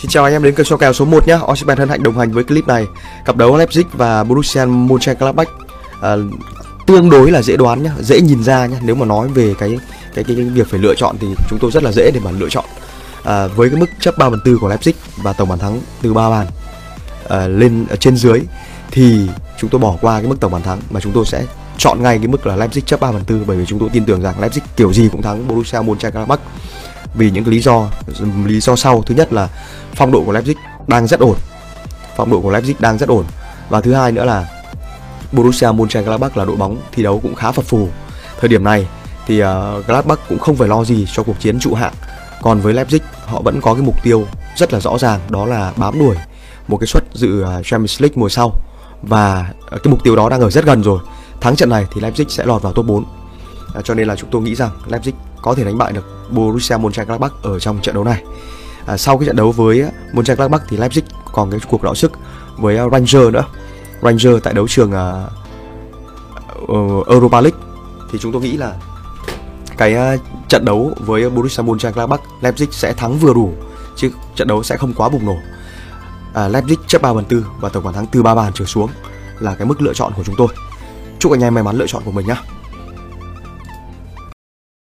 Xin chào anh em đến kênh so kèo số 1 nhé. Osimhen thân hạnh đồng hành với clip này. Cặp đấu Leipzig và Borussia Mönchengladbach à, tương đối là dễ đoán nhá, dễ nhìn ra nhá. Nếu mà nói về cái cái cái, cái việc phải lựa chọn thì chúng tôi rất là dễ để mà lựa chọn. À, với cái mức chấp 3 phần 4 của Leipzig và tổng bàn thắng từ 3 bàn à, lên ở trên dưới thì chúng tôi bỏ qua cái mức tổng bàn thắng mà chúng tôi sẽ chọn ngay cái mức là Leipzig chấp 3 phần 4 bởi vì chúng tôi tin tưởng rằng Leipzig kiểu gì cũng thắng Borussia Mönchengladbach vì những lý do lý do sau. Thứ nhất là phong độ của Leipzig đang rất ổn. Phong độ của Leipzig đang rất ổn. Và thứ hai nữa là Borussia Mönchengladbach là đội bóng thi đấu cũng khá phập phù. Thời điểm này thì uh, Gladbach cũng không phải lo gì cho cuộc chiến trụ hạng. Còn với Leipzig họ vẫn có cái mục tiêu rất là rõ ràng đó là bám đuổi một cái suất dự ờ, Champions League mùa sau. Và ờ, cái mục tiêu đó đang ở rất gần rồi. Thắng trận này thì Leipzig sẽ lọt vào top 4 à, cho nên là chúng tôi nghĩ rằng Leipzig có thể đánh bại được Borussia Mönchengladbach ở trong trận đấu này. À, sau cái trận đấu với à, Mönchengladbach thì Leipzig còn cái cuộc đọ sức với à, Ranger nữa. Ranger tại đấu trường uh, Europa League thì chúng tôi nghĩ là cái uh, trận đấu với Borussia Mönchengladbach Leipzig sẽ thắng vừa đủ chứ trận đấu sẽ không quá bùng nổ. À, Leipzig chấp 3 phần 4 và tổng bàn thắng từ 3 bàn trở xuống là cái mức lựa chọn của chúng tôi. Chúc anh em may mắn lựa chọn của mình nhé.